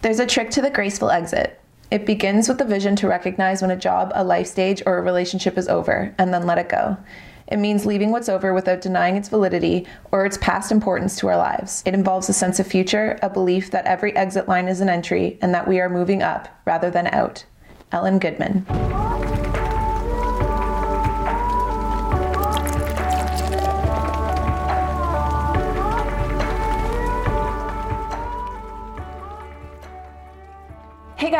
There's a trick to the graceful exit. It begins with the vision to recognize when a job, a life stage, or a relationship is over, and then let it go. It means leaving what's over without denying its validity or its past importance to our lives. It involves a sense of future, a belief that every exit line is an entry, and that we are moving up rather than out. Ellen Goodman.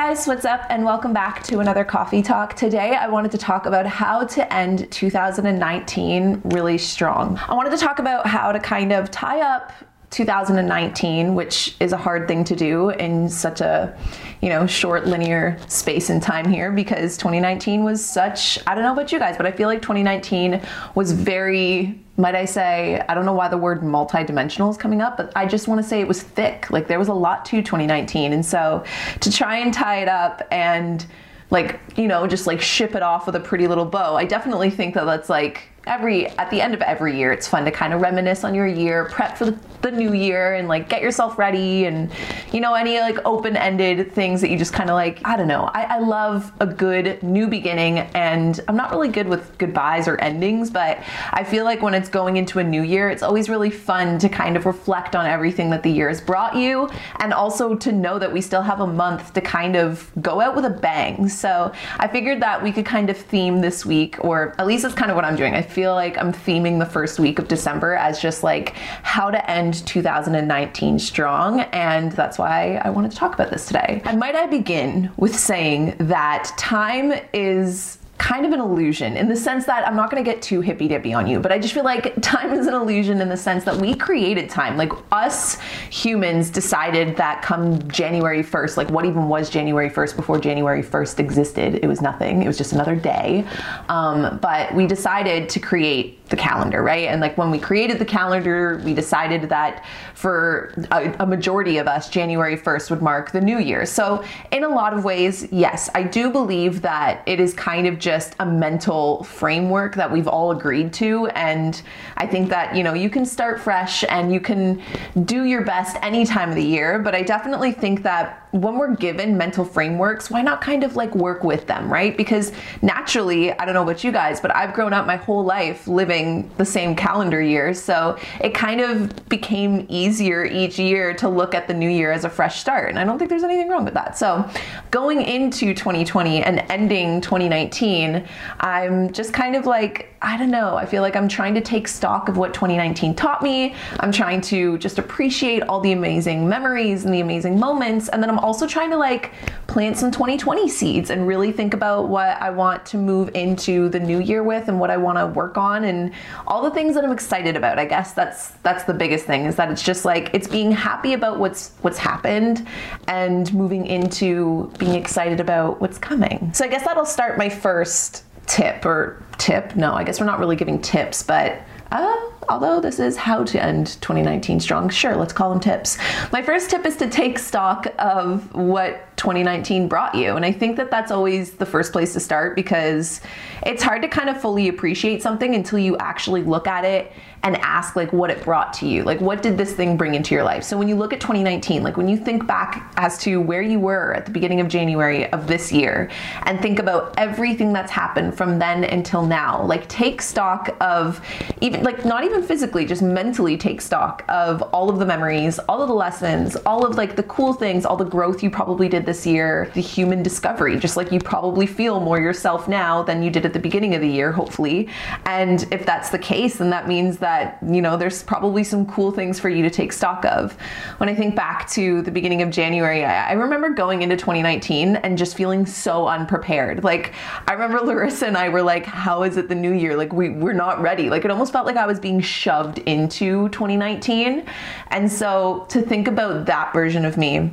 Guys, what's up, and welcome back to another coffee talk. Today, I wanted to talk about how to end 2019 really strong. I wanted to talk about how to kind of tie up 2019, which is a hard thing to do in such a, you know, short linear space and time here because 2019 was such, I don't know about you guys, but I feel like 2019 was very, might I say, I don't know why the word multidimensional is coming up, but I just want to say it was thick. Like there was a lot to 2019. And so to try and tie it up and like, you know, just like ship it off with a pretty little bow, I definitely think that that's like every at the end of every year it's fun to kind of reminisce on your year prep for the, new year and like get yourself ready and you know any like open-ended things that you just kind of like i don't know. I, I love a good new beginning and i'm not really good with goodbyes or endings but i feel like when it's going into a new year it's always really fun to kind of reflect on everything that the year has brought you and also to know that we still have a month to kind of go out with a bang. So i figured that we could kind of theme this week or at least that's kind of what i'm doing. I feel like I'm theming the first week of December as just like how to end 2019 strong. And that's why I wanted to talk about this today. And might I begin with saying that time is kind of an illusion in the sense that I'm not going to get too hippy dippy on you, but I just feel like time is an illusion in the sense that we created time. Like us humans decided that come January 1st, like what even was January 1st before January 1st existed? It was nothing. It was just another day. Um, but we decided to create the calendar, right? And like when we created the calendar, we decided that for a, a, majority of us, January 1st would mark the new year. So, in a lot of ways, yes, I do believe that it is kind of just a mental framework that we've all agreed to. And I think that, you know, you can start fresh and you can do your best any time of the year. But I definitely think that when we're given mental frameworks, why not kind of like work with them, right? Because naturally, I don't know about you guys, but I've grown up my whole life living the same calendar year. So it kind of became easier each year to look at the new year as a fresh start. And I don't think there's anything wrong with that. So going into 2020 and ending 2019, I'm just kind of like, I don't know, I feel like I'm trying to take stock of what 2019 taught me. I'm trying to just appreciate all the amazing memories and the amazing moments. And then I'm also trying to like plant some 2020 seeds and really think about what I want to move into the new year with and what I want to work on and all the things that I'm excited about. I guess that's that's the biggest thing is that it's just like it's being happy about what's what's happened and moving into being excited about what's coming. So I guess that'll start my first tip or tip. No, I guess we're not really giving tips, but uh, although this is how to end 2019 strong, sure, let's call them tips. My first tip is to take stock of what 2019 brought you. And I think that that's always the first place to start because it's hard to kind of fully appreciate something until you actually look at it and ask like what it brought to you. Like what did this thing bring into your life? So when you look at 2019, like when you think back as to where you were at the beginning of January of this year and think about everything that's happened from then until now, like take stock of even like not even physically, just mentally take stock of all of the memories, all of the lessons, all of like the cool things, all the growth you probably did this year, the human discovery, just like you probably feel more yourself now than you did at the beginning of the year, hopefully. And if that's the case, then that means that, you know, there's probably some cool things for you to take stock of. When I think back to the beginning of January, I, I remember going into 2019 and just feeling so unprepared. Like, I remember Larissa and I were like, how is it the new year? Like, we, we're not ready. Like, it almost felt like I was being shoved into 2019. And so to think about that version of me,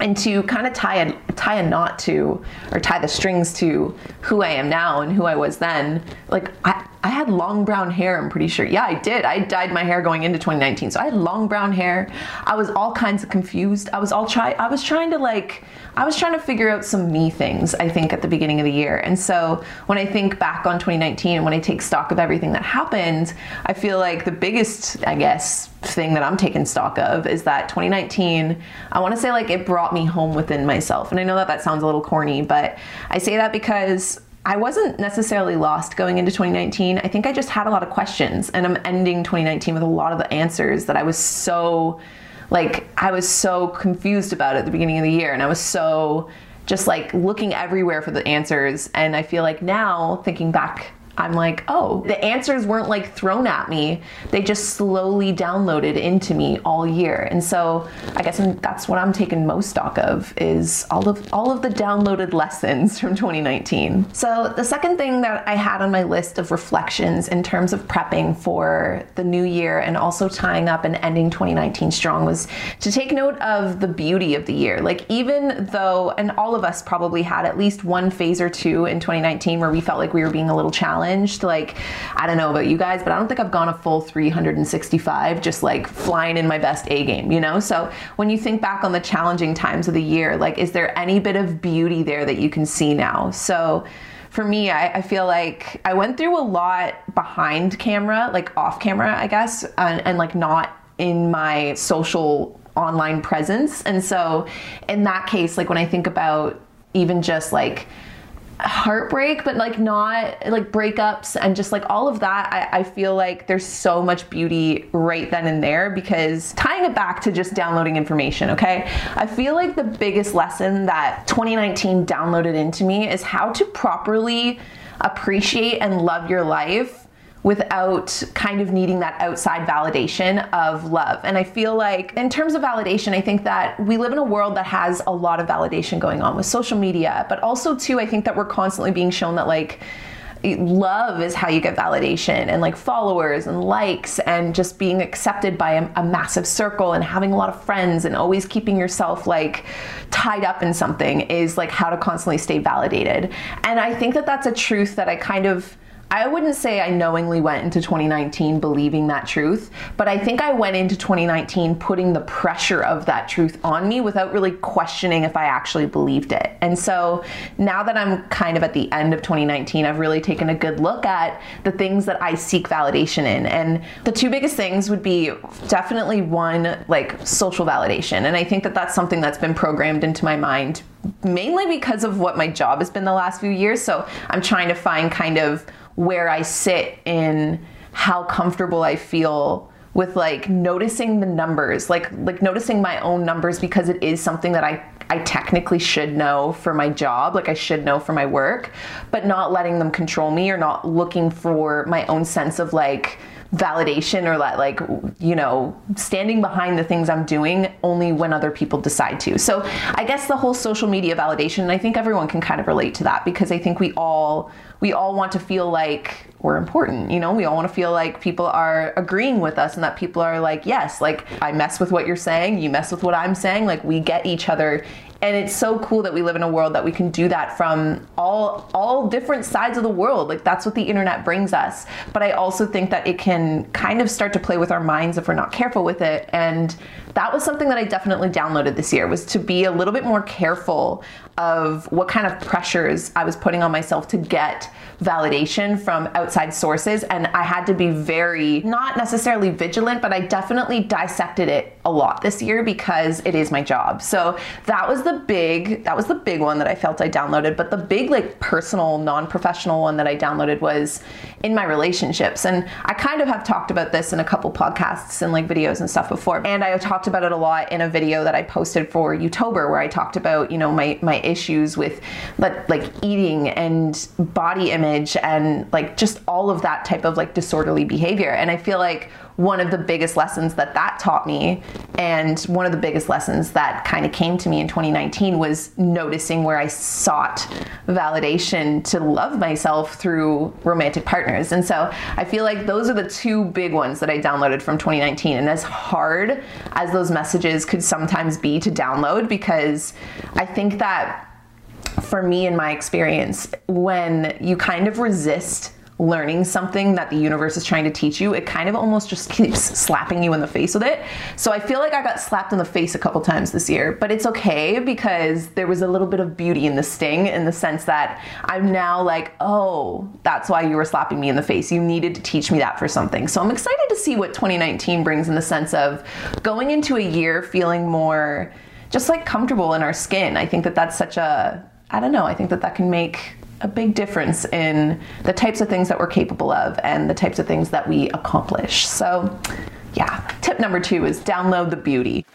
and to kind of tie a tie a knot to or tie the strings to who I am now and who I was then like I I had long brown hair, I'm pretty sure. Yeah, I did. I dyed my hair going into 2019. So I had long brown hair. I was all kinds of confused. I was all try I was trying to like I was trying to figure out some me things, I think, at the beginning of the year. And so when I think back on 2019 and when I take stock of everything that happened, I feel like the biggest, I guess, thing that I'm taking stock of is that 2019, I want to say like it brought me home within myself. And I know that that sounds a little corny, but I say that because I wasn't necessarily lost going into 2019. I think I just had a lot of questions, and I'm ending 2019 with a lot of the answers that I was so, like, I was so confused about at the beginning of the year, and I was so just like looking everywhere for the answers. And I feel like now, thinking back I'm like, oh, the answers weren't like thrown at me. They just slowly downloaded into me all year. And so I guess that's what I'm taking most stock of is all of all of the downloaded lessons from 2019. So the second thing that I had on my list of reflections in terms of prepping for the new year and also tying up and ending 2019 strong was to take note of the beauty of the year. Like even though and all of us probably had at least one phase or two in 2019 where we felt like we were being a little challenged challenged. Like, I don't know about you guys, but I don't think I've gone a full 365 just like flying in my best A game, you know? So when you think back on the challenging times of the year, like, is there any bit of beauty there that you can see now? So, for me, I, I, feel like I went through a lot behind camera, like off camera, I guess, and, and, like not in my social online presence. And so, in that case, like when I think about even just like heartbreak, but like not like breakups and just like all of that. I, I, feel like there's so much beauty right then and there because tying it back to just downloading information, okay? I feel like the biggest lesson that 2019 downloaded into me is how to properly appreciate and love your life without kind of needing that outside validation of love. And I feel like, in terms of validation, I think that we live in a world that has a lot of validation going on with social media, but also, too, I think that we're constantly being shown that, like, love is how you get validation and like followers and likes and just being accepted by a, a, massive circle and having a lot of friends and always keeping yourself like tied up in something is like how to constantly stay validated. And I think that that's a truth that I kind of I wouldn't say I knowingly went into 2019 believing that truth, but I think I went into 2019 putting the pressure of that truth on me without really questioning if I actually believed it. And so now that I'm kind of at the end of 2019, I've really taken a good look at the things that I seek validation in. And the two biggest things would be definitely one, like social validation. And I think that that's something that's been programmed into my mind mainly because of what my job has been the last few years. So I'm trying to find kind of where I sit in how comfortable I feel with like noticing the numbers, like like noticing my own numbers because it is something that I I technically should know for my job, like I should know for my work, but not letting them control me or not looking for my own sense of like validation or that like you know standing behind the things i'm doing only when other people decide to so i guess the whole social media validation and i think everyone can kind of relate to that because i think we all we all want to feel like we're important. You know, we all want to feel like people are agreeing with us and that people are like, yes, like I mess with what you're saying, you mess with what I'm saying, like we get each other and it's so cool that we live in a world that we can do that from all all different sides of the world. Like that's what the internet brings us. But i also think that it can kind of start to play with our minds if we're not careful with it. And that was something that i definitely downloaded this year was to be a little bit more careful of what kind of pressures i was putting on myself to get validation from outside sources. And I had to be very not necessarily vigilant but I definitely dissected it a lot this year because it is my job. So that was the big that was the big one that I felt I downloaded. But the big like personal non-professional one that I downloaded was in my relationships. And I kind of have talked about this in a couple podcasts and like videos and stuff before. And I talked about it a lot in a video that I posted for Youtuber where I talked about you know my my issues with like, eating and body image and like just all of that type of like disorderly behavior. And I feel like one of the biggest lessons that that taught me and one of the biggest lessons that kind of came to me in 2019 was noticing where I sought validation to love myself through romantic partners. And so I feel like those are the two big ones that I downloaded from 2019 and as hard as those messages could sometimes be to download because I think that for me in my experience when you kind of resist learning something that the universe is trying to teach you, it kind of almost just keeps slapping you in the face with it. So I feel like I got slapped in the face a couple times this year, but it's okay because there was a little bit of beauty in the sting in the sense that I'm now like, oh, that's why you were slapping me in the face. You needed to teach me that for something. So I'm excited to see what 2019 brings in the sense of going into a year feeling more just like comfortable in our skin. I think that that's such a, I don't know, I think that that can make a big difference in the types of things that we're capable of and the types of things that we accomplish. So, yeah, tip number two is download the beauty.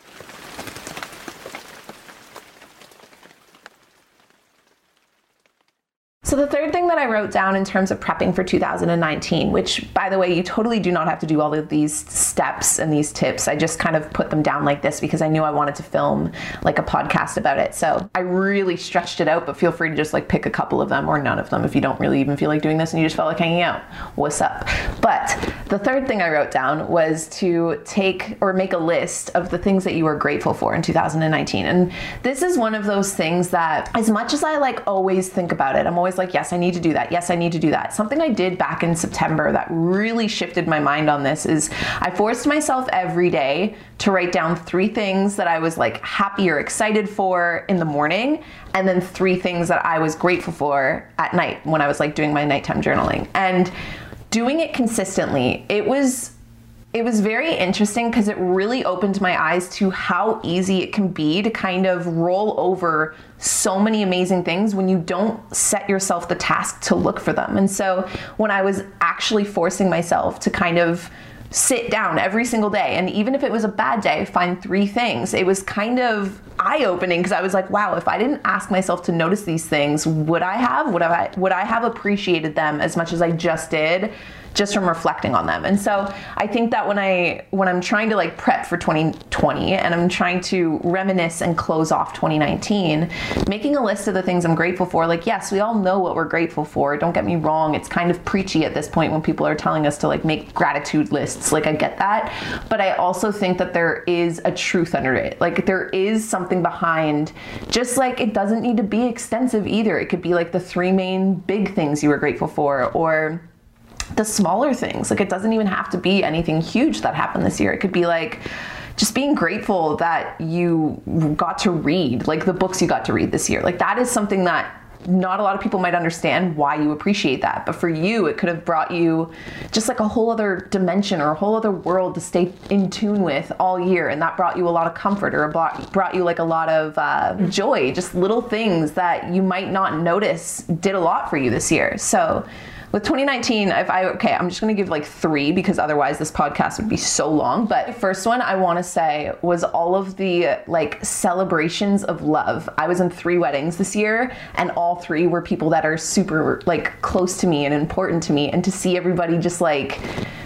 So, the third thing that I wrote down in terms of prepping for 2019, which by the way, you totally do not have to do all of these steps and these tips. I just kind of put them down like this because I knew I wanted to film like a podcast about it. So, I really stretched it out, but feel free to just like pick a couple of them or none of them if you don't really even feel like doing this and you just felt like hanging out. What's up? But the third thing I wrote down was to take or make a list of the things that you were grateful for in 2019. And this is one of those things that, as much as I like always think about it, I'm always like, yes, I need to do that. Yes, I need to do that. Something I did back in September that really shifted my mind on this is I forced myself every day to write down three things that I was like happy or excited for in the morning, and then three things that I was grateful for at night when I was like doing my nighttime journaling. And doing it consistently, it was it was very interesting because it really opened my eyes to how easy it can be to kind of roll over so many amazing things when you don't set yourself the task to look for them. And so when I was actually forcing myself to kind of sit down every single day and even if it was a bad day find three things it was kind of eye-opening because i was like wow if i didn't ask myself to notice these things would i have would i would i have appreciated them as much as i just did just from reflecting on them. And so I think that when I when I'm trying to like prep for 2020 and I'm trying to reminisce and close off 2019, making a list of the things I'm grateful for, like yes, we all know what we're grateful for. Don't get me wrong, it's kind of preachy at this point when people are telling us to like make gratitude lists. Like I get that, but I also think that there is a truth under it. Like there is something behind just like it doesn't need to be extensive either. It could be like the three main big things you were grateful for or the smaller things. Like it doesn't even have to be anything huge that happened this year. It could be like just being grateful that you got to read, like the books you got to read this year. Like that is something that not a lot of people might understand why you appreciate that. But for you, it could have brought you just like a whole other dimension or a whole other world to stay in tune with all year. And that brought you a lot of comfort or brought, you like a lot of uh, joy, just little things that you might not notice did a lot for you this year. So, with 2019, if I okay, I'm just gonna give like three because otherwise this podcast would be so long. But the first one I want to say was all of the like celebrations of love. I was in three weddings this year, and all three were people that are super like close to me and important to me, and to see everybody just like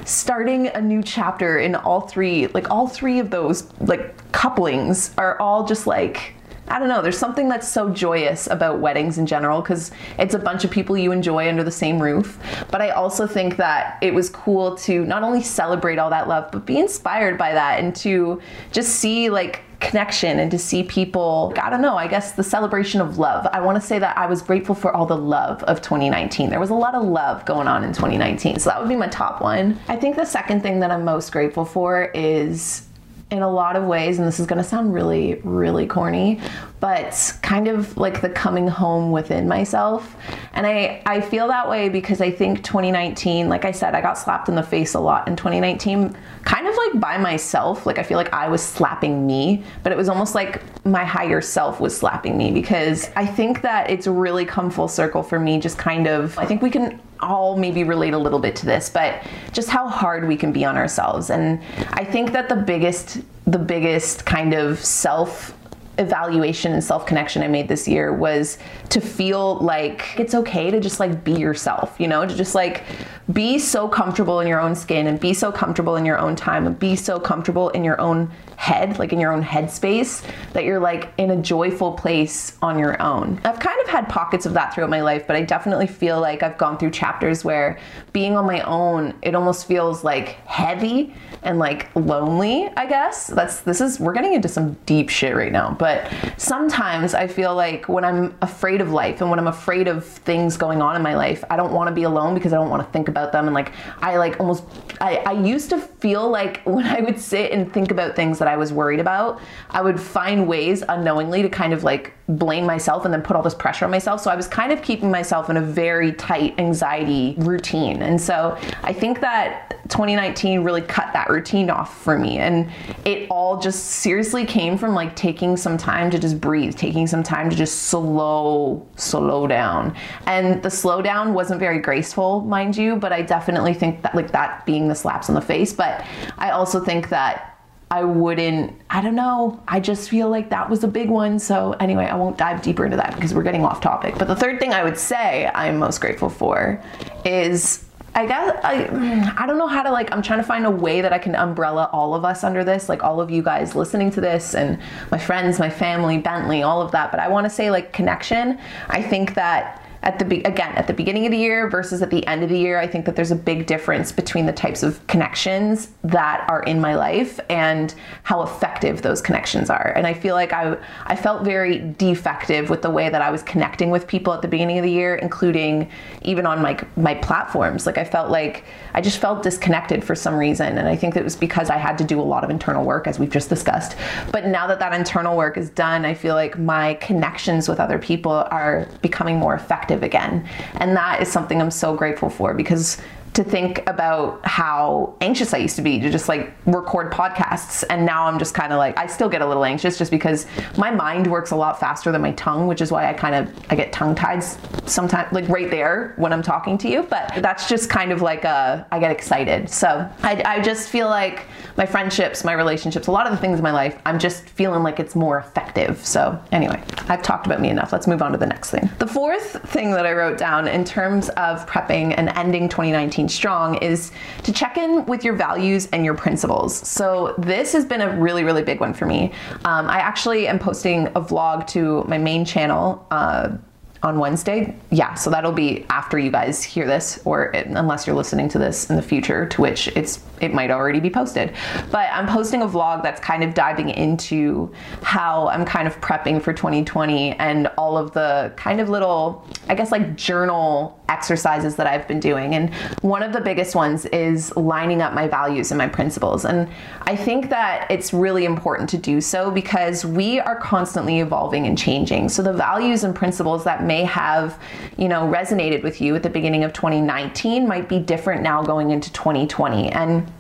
starting a new chapter in all three, like all three of those like couplings are all just like I don't know, there's something that's so joyous about weddings in general because it's a bunch of people you enjoy under the same roof. But I also think that it was cool to not only celebrate all that love, but be inspired by that and to just see like connection and to see people, I don't know, I guess the celebration of love. I want to say that I was grateful for all the love of 2019. There was a lot of love going on in 2019. So that would be my top one. I think the second thing that I'm most grateful for is in a lot of ways, and this is going to sound really, really corny, but kind of like the coming home within myself. And I, I feel that way because I think 2019, like I said, I got slapped in the face a lot in 2019, kind of like by myself. Like I feel like I was slapping me, but it was almost like my higher self was slapping me because I think that it's really come full circle for me, just kind of, I think we can all maybe relate a little bit to this, but just how hard we can be on ourselves. And I think that the biggest, the biggest kind of self evaluation and self connection I made this year was to feel like it's okay to just like be yourself, you know, to just like be so comfortable in your own skin and be so comfortable in your own time and be so comfortable in your own head, like in your own headspace, that you're like in a joyful place on your own. I've kind of had pockets of that throughout my life, but I definitely feel like I've gone through chapters where being on my own, it almost feels like heavy and like lonely, I guess. That's this is we're getting into some deep shit right now, but sometimes I feel like when I'm afraid of life and when I'm afraid of things going on in my life, I don't want to be alone because I don't want to think about them. And like, I like almost, I, I used to feel like when I would sit and think about things that I was worried about, I would find ways unknowingly to kind of like blame myself and then put all this pressure on myself. So I was kind of keeping myself in a very tight anxiety routine. And so I think that 2019 really cut that routine off for me. And it all just seriously came from like taking some time to just breathe, taking some time to just slow, slow down. And the slowdown wasn't very graceful, mind you, but I definitely think that like that being the slaps on the face. But I also think that I wouldn't, I don't know. I just feel like that was a big one. So, anyway, I won't dive deeper into that because we're getting off topic. But the third thing I would say I'm most grateful for is I guess I mm, I don't know how to like I'm trying to find a way that I can umbrella all of us under this, like all of you guys listening to this and my friends, my family, Bentley, all of that. But I want to say like connection. I think that at the be- again at the beginning of the year versus at the end of the year i think that there's a big difference between the types of connections that are in my life and how effective those connections are. And i feel like i i felt very defective with the way that i was connecting with people at the beginning of the year including even on my my platforms. Like i felt like i just felt disconnected for some reason and i think it was because i had to do a lot of internal work as we've just discussed. But now that that internal work is done i feel like my connections with other people are becoming more effective again. And that is something I'm so grateful for because to think about how anxious I used to be to just like record podcasts. And now I'm just kind of like, I still get a little anxious just because my mind works a lot faster than my tongue, which is why I kind of, I get tongue tied sometimes, like right there when I'm talking to you. But that's just kind of like a, I get excited. So I, I just feel like my friendships, my relationships, a lot of the things in my life, I'm just feeling like it's more effective. So anyway, I've talked about me enough. Let's move on to the next thing. The fourth thing that I wrote down in terms of prepping and ending 2019 strong is to check in with your values and your principles. So this has been a really, really big one for me. Um, I actually am posting a vlog to my main channel. Uh, on Wednesday. Yeah, so that'll be after you guys hear this, or it, unless you're listening to this in the future, to which it's it might already be posted. But I'm posting a vlog that's kind of diving into how I'm kind of prepping for 2020 and all of the kind of little, I guess, like journal exercises that I've been doing. And one of the biggest ones is lining up my values and my principles. And I think that it's really important to do so because we are constantly evolving and changing. So the values and principles that may have, you know, resonated with you at the beginning of 2019 might be different now going into 2020. And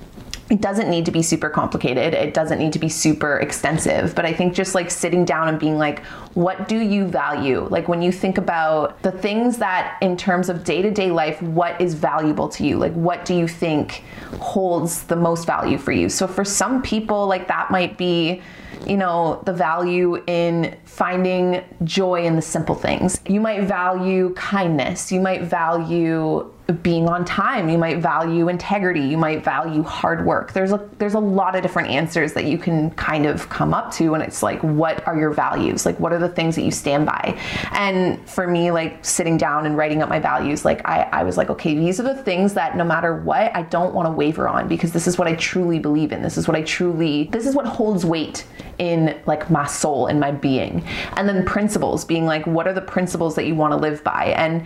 it doesn't need to be super complicated. It doesn't need to be super extensive. But I think just like sitting down and being like, what do you value? Like when you think about the things that, in terms of day to day life, what is valuable to you? Like what do you think holds the most value for you? So for some people, like that might be, you know, the value in finding joy in the simple things. You might value kindness. You might value being on time you might value integrity you might value hard work there's a there's a lot of different answers that you can kind of come up to and it's like what are your values like what are the things that you stand by. And for me like sitting down and writing up my values like i, I was like okay these are the things that no matter what i don't want to waver on because this is what i truly believe in. This is what i truly this is what holds weight in like my soul and my being. And then principles being like what are the principles that you want to live by? And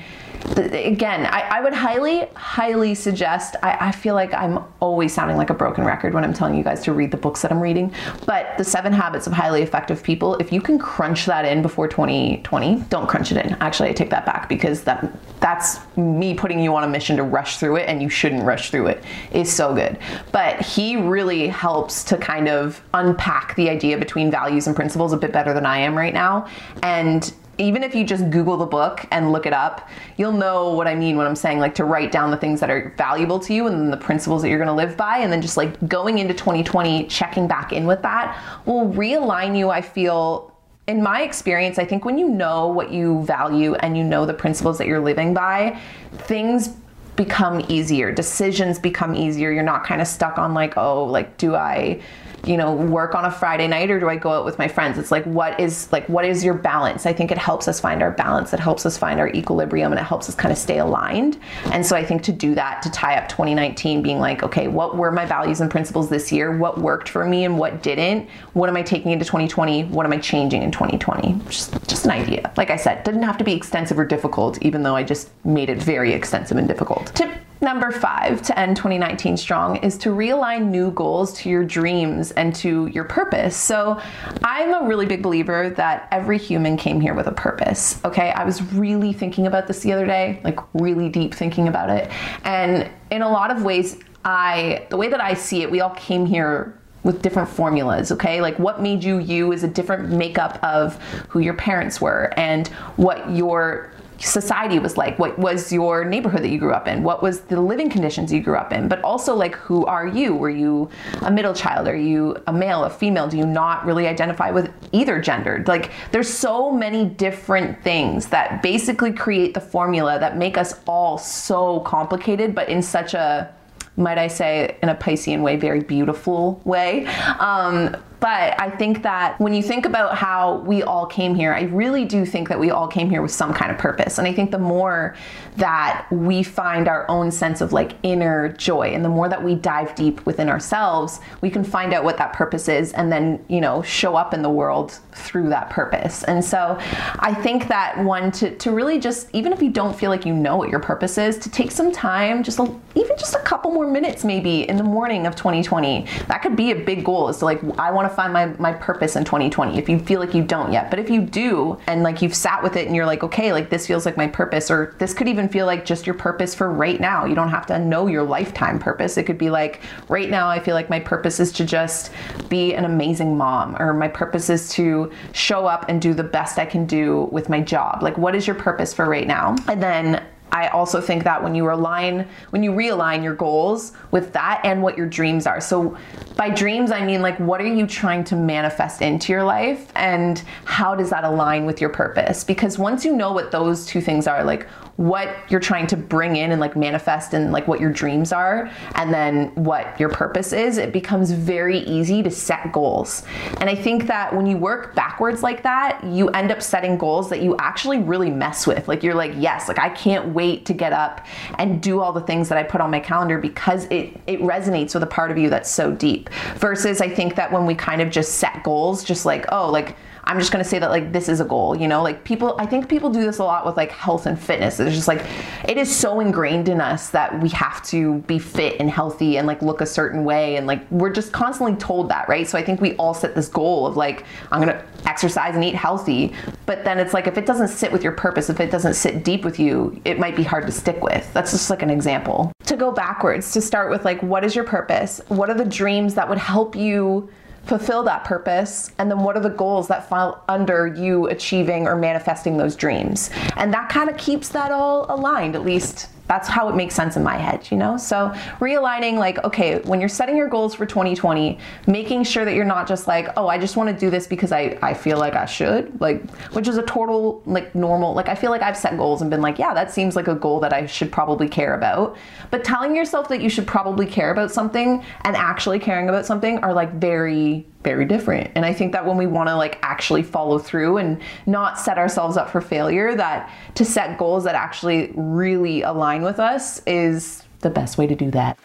again, I, I, would highly, highly suggest. I, I, feel like I'm always sounding like a broken record when I'm telling you guys to read the books that I'm reading. But the Seven Habits of Highly Effective People, if you can crunch that in before 2020, don't crunch it in. Actually, I take that back because that that's me putting you on a mission to rush through it, and you shouldn't rush through it. Is so good. But he really helps to kind of unpack the idea between values and principles a bit better than I am right now, and even if you just Google the book and look it up, you'll know what I mean when I'm saying like to write down the things that are valuable to you and the principles that you're going to live by. And then just like going into 2020, checking back in with that will realign you, I feel. In my experience, I think when you know what you value and you know the principles that you're living by, things become easier. Decisions become easier. You're not kind of stuck on like, oh, like, do I you know, work on a Friday night or do I go out with my friends? It's like what is like what is your balance? I think it helps us find our balance. It helps us find our equilibrium and it helps us kind of stay aligned. And so I think to do that, to tie up 2019 being like, okay, what were my values and principles this year? What worked for me and what didn't? What am I taking into 2020? What am I changing in 2020? Just just an idea. Like I said, didn't have to be extensive or difficult, even though I just made it very extensive and difficult. Tip Number five to end 2019 strong is to realign new goals to your dreams and to your purpose. So, I'm a really big believer that every human came here with a purpose. Okay, I was really thinking about this the other day, like really deep thinking about it. And in a lot of ways, I, the way that I see it, we all came here with different formulas, okay? Like what made you you is a different makeup of who your parents were and what your society was like what was your neighborhood that you grew up in? What was the living conditions you grew up in? But also like who are you? Were you a middle child? Are you a male a female? Do you not really identify with either gender? Like there's so many different things that basically create the formula that make us all so complicated but in such a might I say, in a Piscean way, very beautiful way. Um, but I think that when you think about how we all came here, I really do think that we all came here with some kind of purpose. And I think the more that we find our own sense of like inner joy and the more that we dive deep within ourselves, we can find out what that purpose is and then, you know, show up in the world through that purpose. And so I think that one to, to really just, even if you don't feel like you know what your purpose is, to take some time, just a, even just a couple more minutes maybe in the morning of 2020. That could be a big goal is to like, I want to find my, my purpose in 2020 if you feel like you don't yet. But if you do and like you've sat with it and you're like, okay, like this feels like my purpose, or this could even feel like just your purpose for right now. You don't have to know your lifetime purpose. It could be like, right now, I feel like my purpose is to just be an amazing mom, or my purpose is to show up and do the best I can do with my job. Like, what is your purpose for right now? And then I also think that when you align, when you realign your goals with that and what your dreams are. So, by dreams, I mean like what are you trying to manifest into your life and how does that align with your purpose? Because once you know what those two things are, like what you're trying to bring in and like manifest and like what your dreams are and then what your purpose is, it becomes very easy to set goals. And I think that when you work backwards like that, you end up setting goals that you actually really mess with. Like you're like, yes, like I can't wait to get up and do all the things that I put on my calendar because it it resonates with a part of you that's so deep. Versus I think that when we kind of just set goals, just like, oh, like I'm just to say that like this is a goal, you know? Like people I think people do this a lot with like health and fitness. It's just like it is so ingrained in us that we have to be fit and healthy and like look a certain way and like we're just constantly told that, right? So I think we all set this goal of like I'm to exercise and eat healthy, but then it's like if it doesn't sit with your purpose, if it doesn't sit deep with you, it might be hard to stick with. That's just like an example. To go backwards, to start with like what is your purpose? What are the dreams that would help you fulfill that purpose? And then what are the goals that fall under you achieving or manifesting those dreams? And that kind of keeps that all aligned at least that's how it makes sense in my head, you know? So realigning, like, okay, when you're setting your goals for 2020, making sure that you're not just like, oh, I just want to do this because I, I feel like I should, like, which is a total, like, normal, like, I feel like I've set goals and been like, yeah, that seems like a goal that I should probably care about. But telling yourself that you should probably care about something and actually caring about something are like very very different. And I think that when we want to like actually follow through and not set ourselves up for failure, that to set goals that actually really align with us is the best way to do that.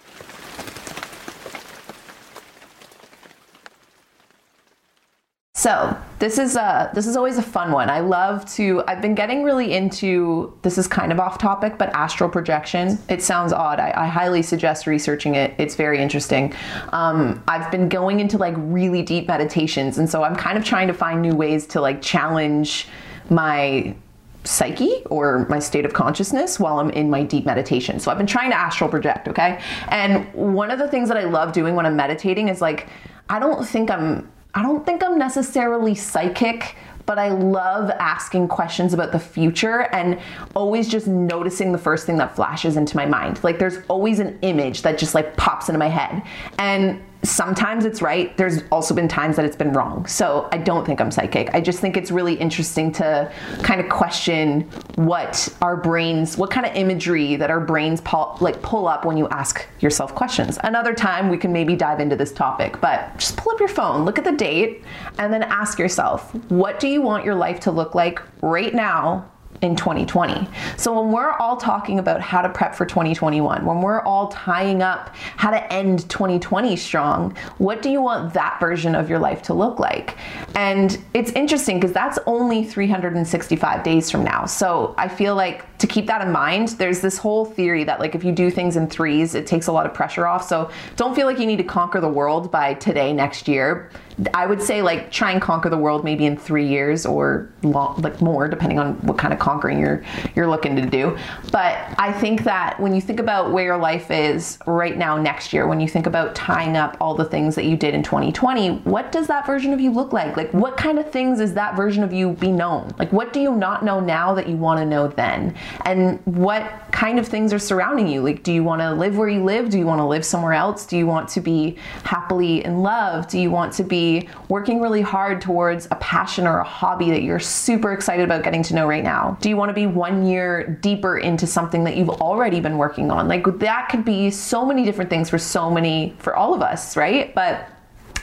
So this is a this is always a fun one. I love to. I've been getting really into. This is kind of off topic, but astral projection. It sounds odd. I, I highly suggest researching it. It's very interesting. Um, I've been going into like really deep meditations, and so I'm kind of trying to find new ways to like challenge my psyche or my state of consciousness while I'm in my deep meditation. So I've been trying to astral project, okay? And one of the things that I love doing when I'm meditating is like I don't think I'm I don't think I'm necessarily psychic, but I love asking questions about the future and always just noticing the first thing that flashes into my mind. Like there's always an image that just like pops into my head. And sometimes it's right. There's also been times that it's been wrong. So I don't think I'm psychic. I just think it's really interesting to kind of question what our brains, what kind of imagery that our brains pull, like pull up when you ask yourself questions. Another time we can maybe dive into this topic, but just pull up your phone, look at the date, and then ask yourself, what do you want your life to look like right now in 2020. So when we're all talking about how to prep for 2021, when we're all tying up how to end 2020 strong, what do you want that version of your life to look like? And it's interesting because that's only 365 days from now. So I feel like to keep that in mind, there's this whole theory that like if you do things in threes, it takes a lot of pressure off. So don't feel like you need to conquer the world by today next year I would say like try and conquer the world maybe in three years or long, like more, depending on what kind of conquering you're you're looking to do. But I think that when you think about where your life is right now, next year, when you think about tying up all the things that you did in 2020, what does that version of you look like? Like what kind of things is that version of you be known? Like what do you not know now that you want to know then? And what kind of things are surrounding you? Like do you want to live where you live? Do you want to live somewhere else? Do you want to be happily in love? Do you want to be working really hard towards a passion or a hobby that you're super excited about getting to know right now? Do you want to be one year deeper into something that you've already been working on? Like that could be so many different things for so many, for all of us, right? But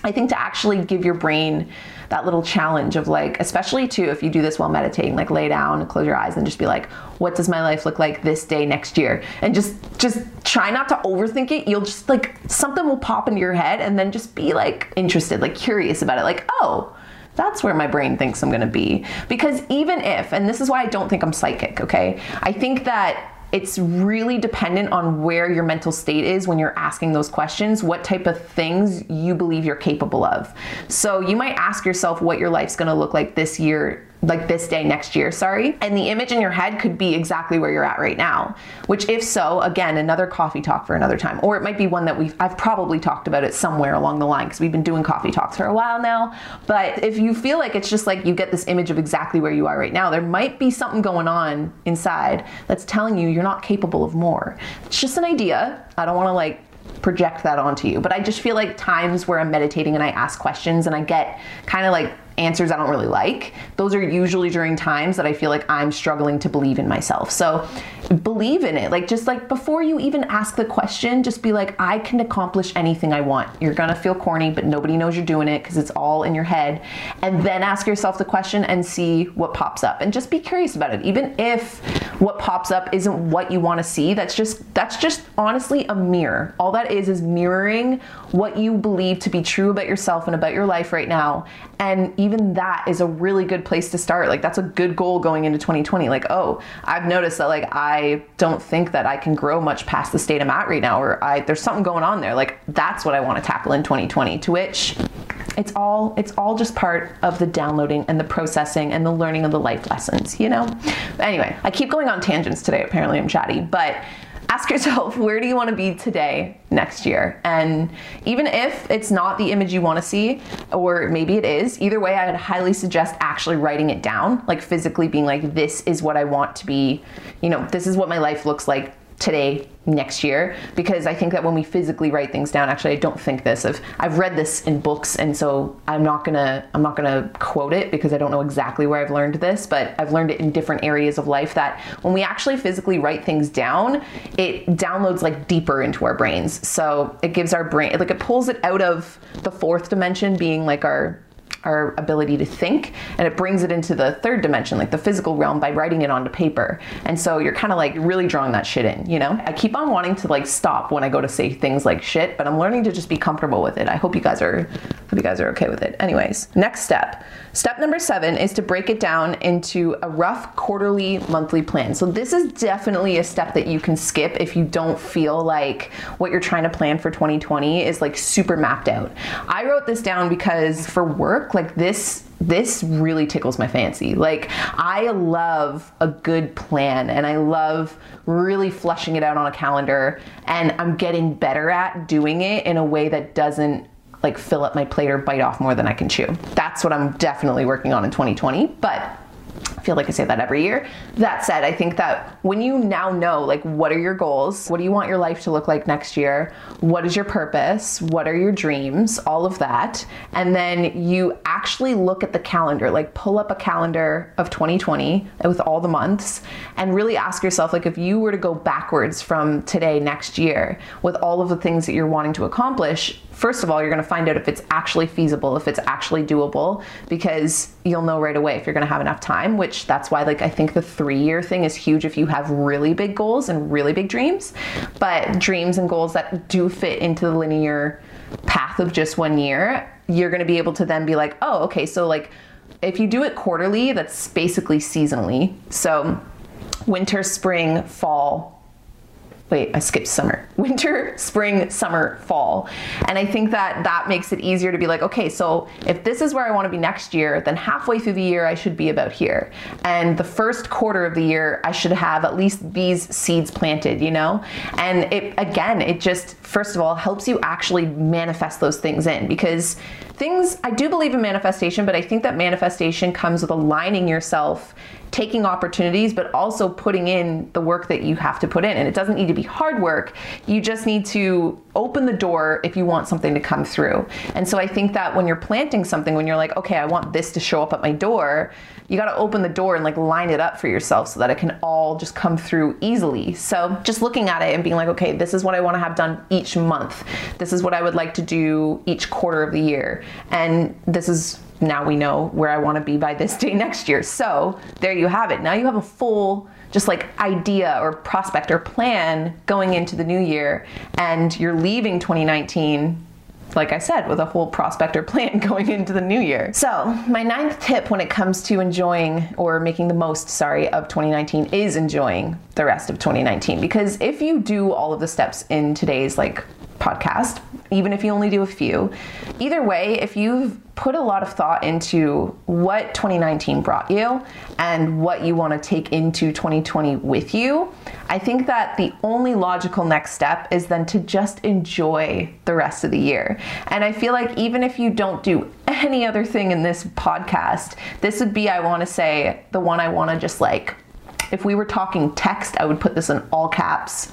I think to actually give your brain that little challenge of like, especially too, if you do this while meditating, like lay down and close your eyes and just be like, what does my life look like this day next year? And just, just try not to overthink it. You'll just like, something will pop into your head and then just be like interested, like curious about it. Like, oh, that's where my brain thinks I'm gonna be. Because even if, and this is why I don't think I'm psychic, okay? I think that it's really dependent on where your mental state is when you're asking those questions, what type of things you believe you're capable of. So you might ask yourself what your life's gonna look like this year like this day next year, sorry. And the image in your head could be exactly where you're at right now. Which if so, again, another coffee talk for another time. Or it might be one that we've I've probably talked about it somewhere along the line because we've been doing coffee talks for a while now. But if you feel like it's just like you get this image of exactly where you are right now, there might be something going on inside that's telling you you're not capable of more. It's just an idea. I don't want to like project that onto you. But I just feel like times where I'm meditating and I ask questions and I get kind of like answers I don't really like, those are usually during times that I feel like I'm struggling to believe in myself. So believe in it. Like just like before you even ask the question, just be like, I can accomplish anything I want. You're gonna feel corny, but nobody knows you're doing it because it's all in your head. And then ask yourself the question and see what pops up. And just be curious about it. Even if what pops up isn't what you want to see, that's just that's just honestly a mirror. All that is is mirroring what you believe to be true about yourself and about your life right now. And even that is a really good place to start. Like that's a good goal going into 2020. Like, oh, I've noticed that like I don't think that I can grow much past the state I'm at right now, or I there's something going on there. Like that's what I want to tackle in 2020. To which it's all it's all just part of the downloading and the processing and the learning of the life lessons, you know? Anyway, I keep going on tangents today. Apparently I'm chatty, but ask yourself where do you want to be today next year? And even if it's not the image you want to see or maybe it is either way i would highly suggest actually writing it down like physically being like this is what i want to be you know this is what my life looks like today next year because I think that when we physically write things down actually I don't think this of I've read this in books and so I'm not gonna I'm not gonna quote it because I don't know exactly where I've learned this but I've learned it in different areas of life that when we actually physically write things down it downloads like deeper into our brains. So it gives our brain like it pulls it out of the fourth dimension being like our our ability to think and it brings it into the third dimension like the physical realm by writing it onto paper. And so you're kind of like really drawing that shit in you know? I keep on wanting to like stop when i go to say things like shit but i'm learning to just be comfortable with it. I hope you guys are hope you guys are okay with it. Anyways next step. Step number seven is to break it down into a rough quarterly monthly plan. So this is definitely a step that you can skip if you don't feel like what you're trying to plan for 2020 is like super mapped out. I wrote this down because for work like this this really tickles my fancy. Like I love a good plan and I love really flushing it out on a calendar and I'm getting better at doing it in a way that doesn't like fill up my plate or bite off more than I can chew. That's what I'm definitely working on in 2020, but feel like I say that every year. That said, I think that when you now know, like, what are your goals? What do you want your life to look like next year? What is your purpose? What are your dreams? All of that. And then you actually look at the calendar, like, pull up a calendar of 2020 with all the months and really ask yourself, like, if you were to go backwards from today, next year, with all of the things that you're wanting to accomplish, first of all, you're going to find out if it's actually feasible, if it's actually doable, because you'll know right away if you're going to have enough time, which that's why, like, I think the three year thing is huge if you have really big goals and really big dreams. But dreams and goals that do fit into the linear path of just one year, you're going to be able to then be like, oh, okay, so like, if you do it quarterly, that's basically seasonally. So, winter, spring, fall, wait, I skipped summer. Winter, spring, summer, fall. And I think that that makes it easier to be like, okay, so if this is where I want to be next year, then halfway through the year, I should be about here. And the first quarter of the year, I should have at least these seeds planted, you know? And it, again, it just, first of all, helps you actually manifest those things in because things, I do believe in manifestation, but I think that manifestation comes with aligning yourself taking opportunities, but also putting in the work that you have to put in. And it doesn't need to be hard work. You just need to open the door if you want something to come through. And so I think that when you're planting something, when you're like, okay, I want this to show up at my door, you got to open the door and like line it up for yourself so that it can all just come through easily. So just looking at it and being like, okay, this is what I want to have done each month. This is what I would like to do each quarter of the year. And this is now we know where I want to be by this day next year. So there you have it. Now you have a full just like idea or prospect or plan going into the new year and you're leaving 2019 like I said, with a whole prospect or plan going into the new year. So, my ninth tip when it comes to enjoying or making the most, sorry, of 2019 is enjoying the rest of 2019. Because if you do all of the steps in today's like podcast, even if you only do a few. Either way, if you've put a lot of thought into what 2019 brought you and what you want to take into 2020 with you, I think that the only logical next step is then to just enjoy the rest of the year. And I feel like even if you don't do any other thing in this podcast, this would be, I want to say, the one I want to just like, if we were talking text, I would put this in all caps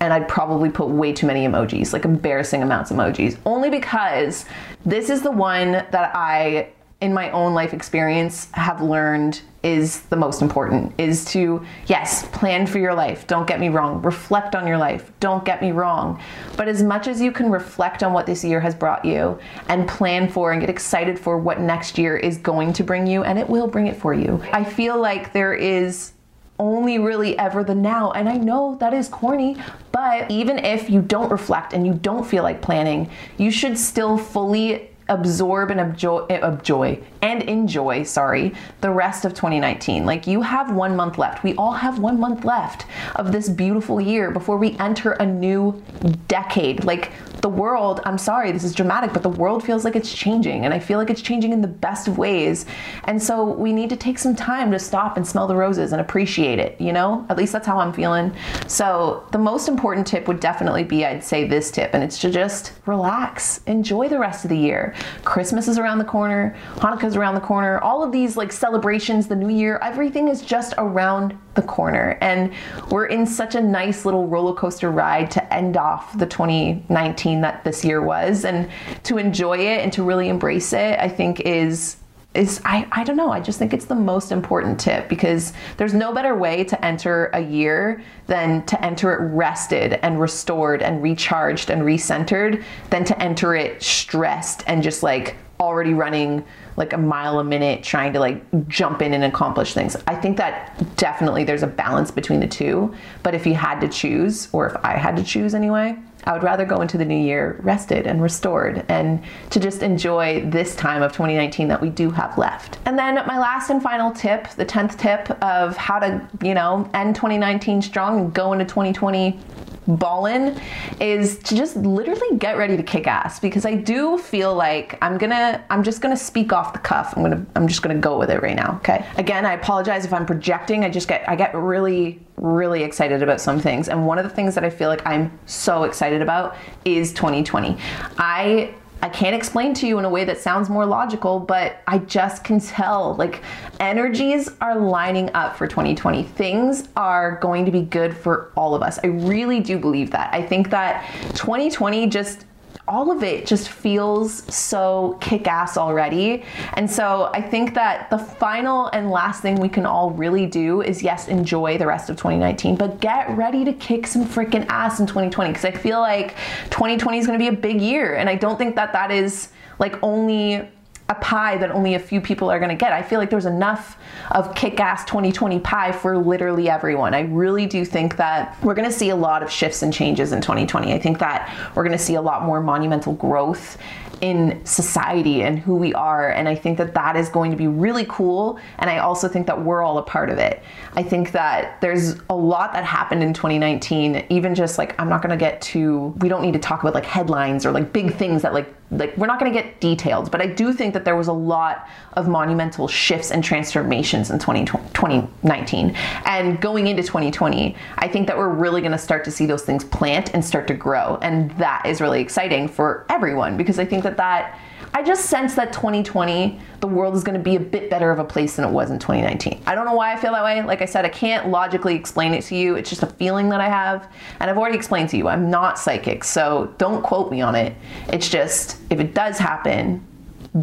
and I'd probably put way too many emojis, like embarrassing amounts of emojis, only because this is the one that I, in my own life experience, have learned is the most important is to, yes, plan for your life. Don't get me wrong. Reflect on your life. Don't get me wrong. But as much as you can reflect on what this year has brought you and plan for and get excited for what next year is going to bring you, and it will bring it for you, I feel like there is only really ever the now. And I know that is corny, but even if you don't reflect and you don't feel like planning, you should still fully absorb and enjoy, eh, enjoy and enjoy, sorry, the rest of 2019. Like you have one month left. We all have one month left of this beautiful year before we enter a new decade. Like the world, I'm sorry, this is dramatic, but the world feels like it's changing. And I feel like it's changing in the best of ways. And so we need to take some time to stop and smell the roses and appreciate it, you know? At least that's how I'm feeling. So the most important tip would definitely be I'd say this tip, and it's to just relax, enjoy the rest of the year. Christmas is around the corner, Hanukkah's around the corner, all of these like celebrations, the new year, everything is just around the corner. And we're in such a nice little roller coaster ride to end off the 2019 that this year was. And to enjoy it and to really embrace it, I think is is I, I don't know i just think it's the most important tip because there's no better way to enter a year than to enter it rested and restored and recharged and recentered than to enter it stressed and just like already running like a mile a minute trying to like jump in and accomplish things. I think that definitely there's a balance between the two. But if you had to choose, or if I had to choose anyway, I would rather go into the new year rested and restored and to just enjoy this time of 2019 that we do have left. And then my last and final tip, the 10th tip of how to, you know, end 2019 strong and go into 2020 ballin is to just literally get ready to kick ass because I do feel like I'm gonna I'm just gonna speak off the cuff. I'm gonna I'm just gonna go with it right now. Okay. Again, I apologize if I'm projecting. I just get I get really really excited about some things and one of the things that I feel like I'm so excited about is 2020. I I can't explain to you in a way that sounds more logical, but I just can tell like energies are lining up for 2020. Things are going to be good for all of us. I really do believe that. I think that 2020 just all of it just feels so kick ass already. And so I think that the final and last thing we can all really do is yes, enjoy the rest of 2019, but get ready to kick some freaking ass in 2020 because I feel like 2020 is going to be a big year. And I don't think that that is like only a pie that only a few people are going to get. I feel like there's enough of kick ass 2020 pie for literally everyone. I really do think that we're going to see a lot of shifts and changes in 2020. I think that we're going to see a lot more monumental growth in society and who we are. And I think that that is going to be really cool. And I also think that we're all a part of it. I think that there's a lot that happened in 2019, even just like, I'm not going to get to, we don't need to talk about like headlines or like big things that like like we're not going to get detailed but i do think that there was a lot of monumental shifts and transformations in 2019 and going into 2020 i think that we're really going to start to see those things plant and start to grow and that is really exciting for everyone because i think that that I just sense that 2020, the world is going to be a bit better of a place than it was in 2019. I don't know why I feel that way. Like I said, I can't logically explain it to you. It's just a feeling that I have. And I've already explained to you, I'm not psychic, so don't quote me on it. It's just, if it does happen,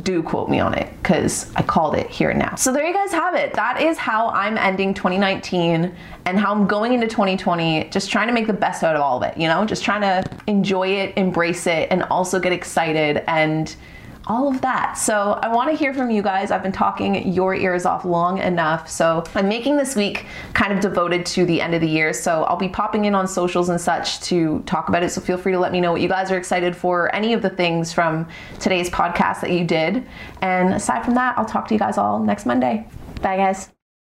do quote me on it because I called it here and now. So there you guys have it. That is how I'm ending 2019 and how I'm going into 2020, just trying to make the best out of all of it, you know, just trying to enjoy it, embrace it, and also get excited and all of that. So I want to hear from you guys. I've been talking your ears off long enough. So I'm making this week kind of devoted to the end of the year. So I'll be popping in on socials and such to talk about it. So feel free to let me know what you guys are excited for, any of the things from today's podcast that you did. And aside from that, I'll talk to you guys all next Monday. Bye, guys.